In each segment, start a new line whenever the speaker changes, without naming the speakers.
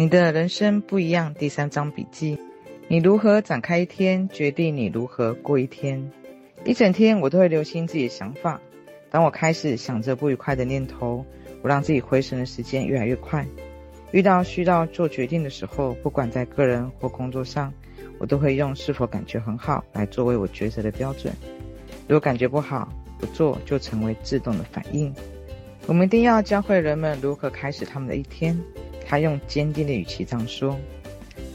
你的人生不一样。第三章笔记：你如何展开一天，决定你如何过一天。一整天，我都会留心自己的想法。当我开始想着不愉快的念头，我让自己回神的时间越来越快。遇到需要做决定的时候，不管在个人或工作上，我都会用是否感觉很好来作为我抉择的标准。如果感觉不好，不做就成为自动的反应。我们一定要教会人们如何开始他们的一天。他用坚定的语气这样说：“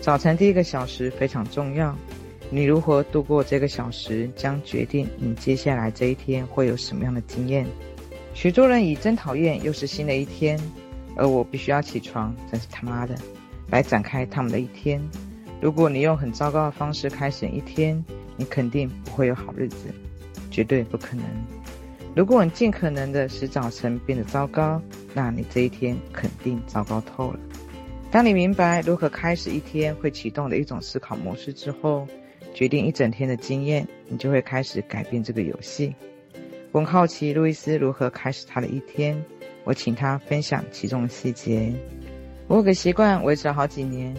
早晨第一个小时非常重要，你如何度过这个小时，将决定你接下来这一天会有什么样的经验。”许多人以“真讨厌，又是新的一天”，而我必须要起床，真是他妈的，来展开他们的一天。如果你用很糟糕的方式开始一天，你肯定不会有好日子，绝对不可能。如果你尽可能的使早晨变得糟糕，那你这一天肯定糟糕透了。当你明白如何开始一天会启动的一种思考模式之后，决定一整天的经验，你就会开始改变这个游戏。我很好奇路易斯如何开始他的一天，我请他分享其中的细节。我有个习惯维持了好几年，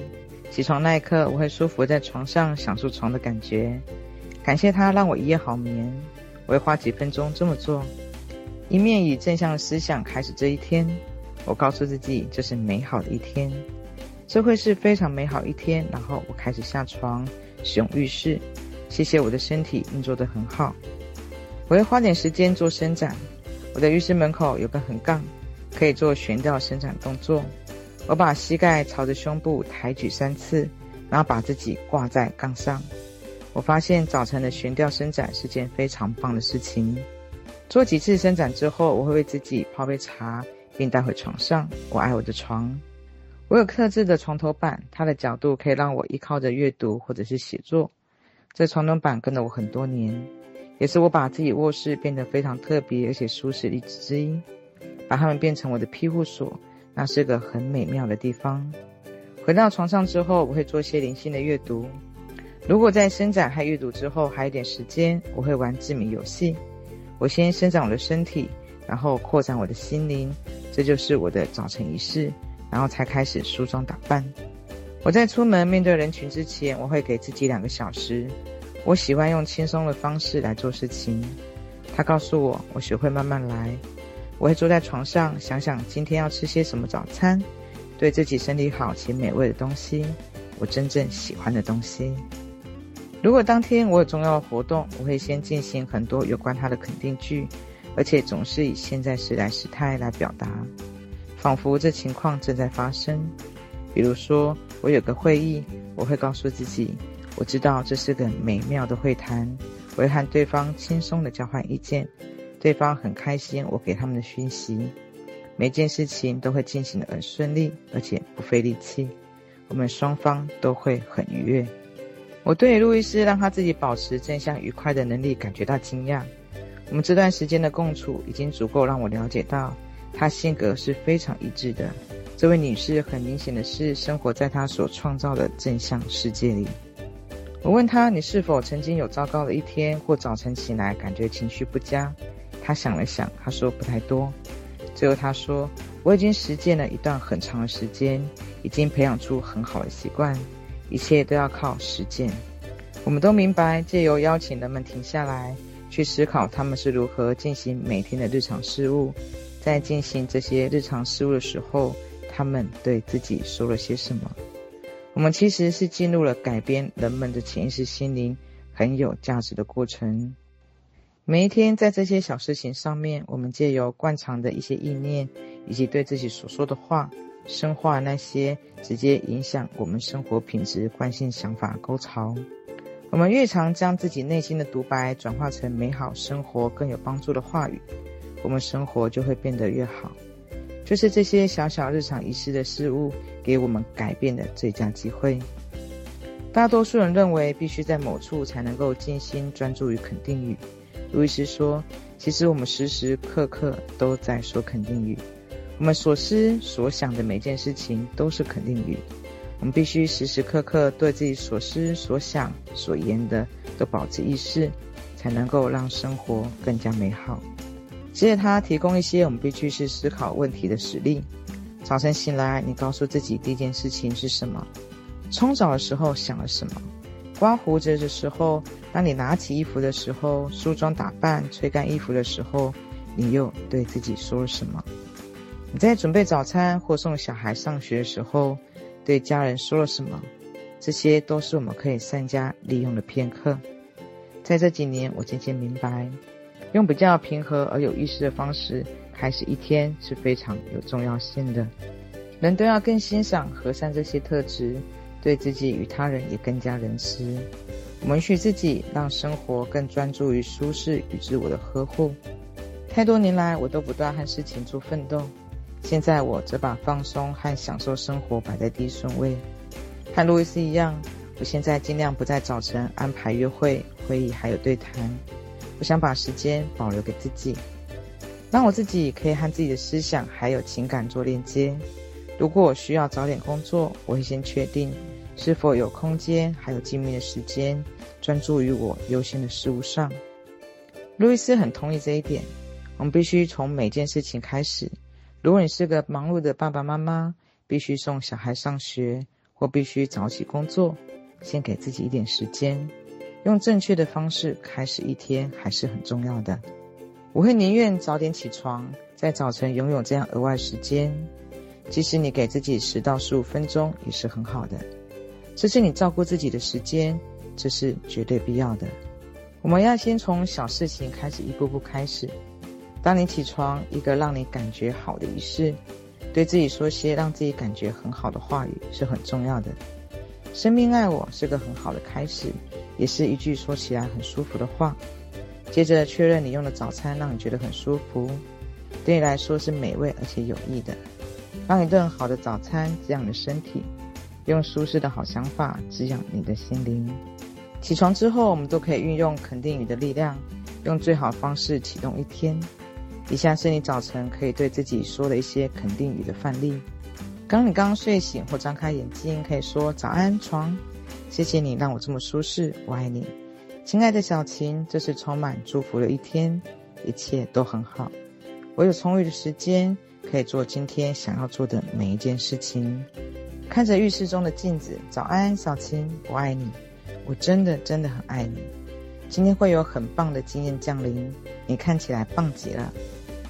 起床那一刻我会舒服在床上享受床的感觉，感谢他让我一夜好眠。我会花几分钟这么做，一面以正向的思想开始这一天。我告诉自己这是美好的一天，这会是非常美好一天。然后我开始下床，使用浴室，谢谢我的身体运作得很好。我会花点时间做伸展。我的浴室门口有个横杠，可以做悬吊伸展动作。我把膝盖朝着胸部抬举三次，然后把自己挂在杠上。我发现早晨的悬吊伸展是件非常棒的事情。做几次伸展之后，我会为自己泡杯茶，并带回床上。我爱我的床，我有特制的床头板，它的角度可以让我依靠着阅读或者是写作。这床头板跟了我很多年，也是我把自己卧室变得非常特别而且舒适的例子之一。把它们变成我的庇护所，那是个很美妙的地方。回到床上之后，我会做些零星的阅读。如果在伸展和阅读之后还有点时间，我会玩字谜游戏。我先伸展我的身体，然后扩展我的心灵，这就是我的早晨仪式。然后才开始梳妆打扮。我在出门面对人群之前，我会给自己两个小时。我喜欢用轻松的方式来做事情。他告诉我，我学会慢慢来。我会坐在床上，想想今天要吃些什么早餐，对自己身体好且美味的东西，我真正喜欢的东西。如果当天我有重要的活动，我会先进行很多有关他的肯定句，而且总是以现在时来时态来表达，仿佛这情况正在发生。比如说，我有个会议，我会告诉自己，我知道这是个美妙的会谈，我会和对方轻松地交换意见，对方很开心我给他们的讯息，每件事情都会进行得很顺利，而且不费力气，我们双方都会很愉悦。我对路易斯让他自己保持正向愉快的能力感觉到惊讶。我们这段时间的共处已经足够让我了解到，他性格是非常一致的。这位女士很明显的是生活在她所创造的正向世界里。我问她：“你是否曾经有糟糕的一天，或早晨起来感觉情绪不佳？”她想了想，她说：“不太多。”最后她说：“我已经实践了一段很长的时间，已经培养出很好的习惯。”一切都要靠实践。我们都明白，借由邀请人们停下来，去思考他们是如何进行每天的日常事务，在进行这些日常事务的时候，他们对自己说了些什么。我们其实是进入了改变人们的潜意识心灵很有价值的过程。每一天在这些小事情上面，我们借由惯常的一些意念，以及对自己所说的话。深化那些直接影响我们生活品质惯性想法沟槽。我们越常将自己内心的独白转化成美好生活更有帮助的话语，我们生活就会变得越好。就是这些小小日常仪式的事物，给我们改变的最佳机会。大多数人认为必须在某处才能够静心专注于肯定语。路易斯说：“其实我们时时刻刻都在说肯定语。”我们所思所想的每件事情都是肯定语，我们必须时时刻刻对自己所思所想所言的都保持意识，才能够让生活更加美好。接着他提供一些我们必须去思考问题的实例，早晨醒来，你告诉自己第一件事情是什么？冲澡的时候想了什么？刮胡子的时候，当你拿起衣服的时候，梳妆打扮、吹干衣服的时候，你又对自己说了什么？你在准备早餐或送小孩上学的时候，对家人说了什么？这些都是我们可以善加利用的片刻。在这几年，我渐渐明白，用比较平和而有意识的方式开始一天是非常有重要性的。人都要更欣赏和善这些特质。对自己与他人也更加仁慈，我允许自己让生活更专注于舒适与自我的呵护。太多年来，我都不断和事情做奋斗，现在我则把放松和享受生活摆在第一顺位。和路易斯一样，我现在尽量不在早晨安排约会、会议还有对谈。我想把时间保留给自己，让我自己可以和自己的思想还有情感做链接。如果我需要早点工作，我会先确定。是否有空间，还有静谧的时间，专注于我优先的事物上？路易斯很同意这一点。我们必须从每件事情开始。如果你是个忙碌的爸爸妈妈，必须送小孩上学，或必须早起工作，先给自己一点时间，用正确的方式开始一天，还是很重要的。我会宁愿早点起床，在早晨拥有这样额外时间，即使你给自己十到十五分钟，也是很好的。这是你照顾自己的时间，这是绝对必要的。我们要先从小事情开始，一步步开始。当你起床，一个让你感觉好的仪式，对自己说些让自己感觉很好的话语是很重要的。生命爱我是个很好的开始，也是一句说起来很舒服的话。接着确认你用的早餐让你觉得很舒服，对你来说是美味而且有益的。让一顿好的早餐滋养你的身体。用舒适的好想法滋养你的心灵。起床之后，我们都可以运用肯定语的力量，用最好的方式启动一天。以下是你早晨可以对自己说的一些肯定语的范例：当你刚睡醒或张开眼睛，可以说“早安，床”。谢谢你让我这么舒适，我爱你，亲爱的小琴。这是充满祝福的一天，一切都很好。我有充裕的时间，可以做今天想要做的每一件事情。看着浴室中的镜子，早安，小青，我爱你，我真的真的很爱你。今天会有很棒的经验降临，你看起来棒极了，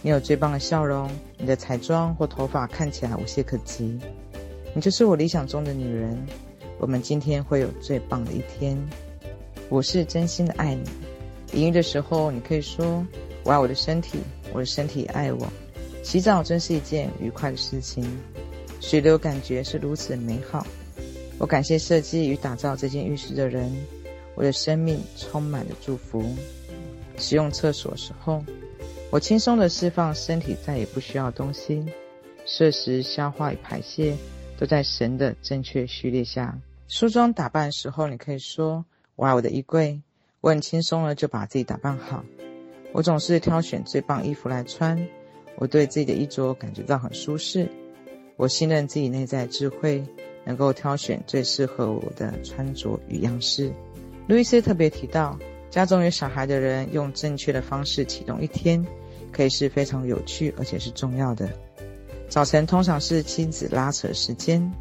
你有最棒的笑容，你的彩妆或头发看起来无懈可击，你就是我理想中的女人。我们今天会有最棒的一天，我是真心的爱你。淋浴的时候，你可以说我爱我的身体，我的身体也爱我。洗澡真是一件愉快的事情。水流感觉是如此的美好，我感谢设计与打造这间浴室的人，我的生命充满了祝福。使用厕所时候，我轻松地释放身体再也不需要东西，摄食、消化与排泄都在神的正确序列下。梳妆打扮的时候，你可以说：“我爱我的衣柜，我很轻松的就把自己打扮好。我总是挑选最棒衣服来穿，我对自己的衣着感觉到很舒适。”我信任自己内在智慧，能够挑选最适合我的穿着与样式。路易斯特别提到，家中有小孩的人用正确的方式启动一天，可以是非常有趣而且是重要的。早晨通常是亲子拉扯时间，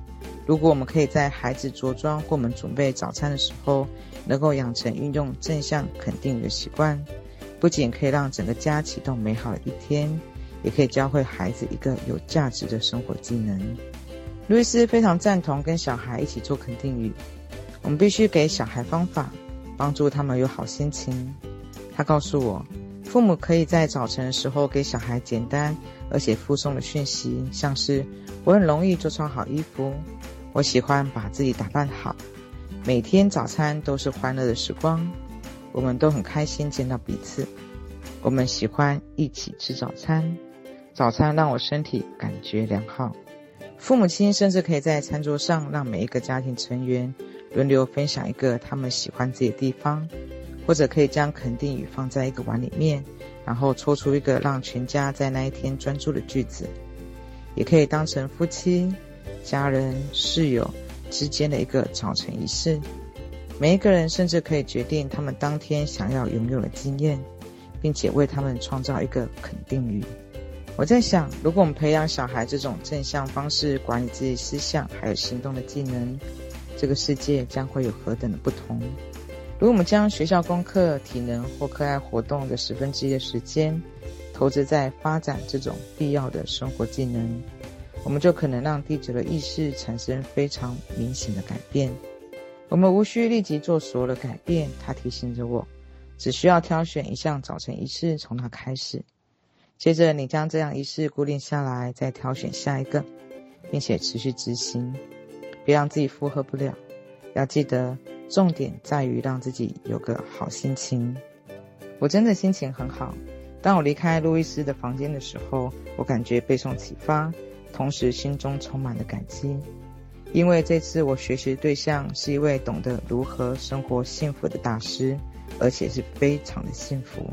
如果我们可以在孩子着装或我们准备早餐的时候，能够养成运用正向肯定的习惯，不仅可以让整个家启动美好的一天。也可以教会孩子一个有价值的生活技能。路易斯非常赞同跟小孩一起做肯定语。我们必须给小孩方法，帮助他们有好心情。他告诉我，父母可以在早晨的时候给小孩简单而且附送的讯息，像是“我很容易就穿好衣服”，“我喜欢把自己打扮好”，“每天早餐都是欢乐的时光”，“我们都很开心见到彼此”，“我们喜欢一起吃早餐”。早餐让我身体感觉良好。父母亲甚至可以在餐桌上让每一个家庭成员轮流分享一个他们喜欢自己的地方，或者可以将肯定语放在一个碗里面，然后抽出一个让全家在那一天专注的句子。也可以当成夫妻、家人、室友之间的一个早晨仪式。每一个人甚至可以决定他们当天想要拥有的经验，并且为他们创造一个肯定语。我在想，如果我们培养小孩这种正向方式管理自己思想还有行动的技能，这个世界将会有何等的不同？如果我们将学校功课、体能或课外活动的十分之一的时间投资在发展这种必要的生活技能，我们就可能让地球的意识产生非常明显的改变。我们无需立即做所有的改变，它提醒着我，只需要挑选一项早晨仪式，从它开始。接着，你将这样仪式固定下来，再挑选下一个，并且持续执行，别让自己负荷不了。要记得，重点在于让自己有个好心情。我真的心情很好。当我离开路易斯的房间的时候，我感觉备受启发，同时心中充满了感激。因为这次我学习的对象是一位懂得如何生活幸福的大师，而且是非常的幸福。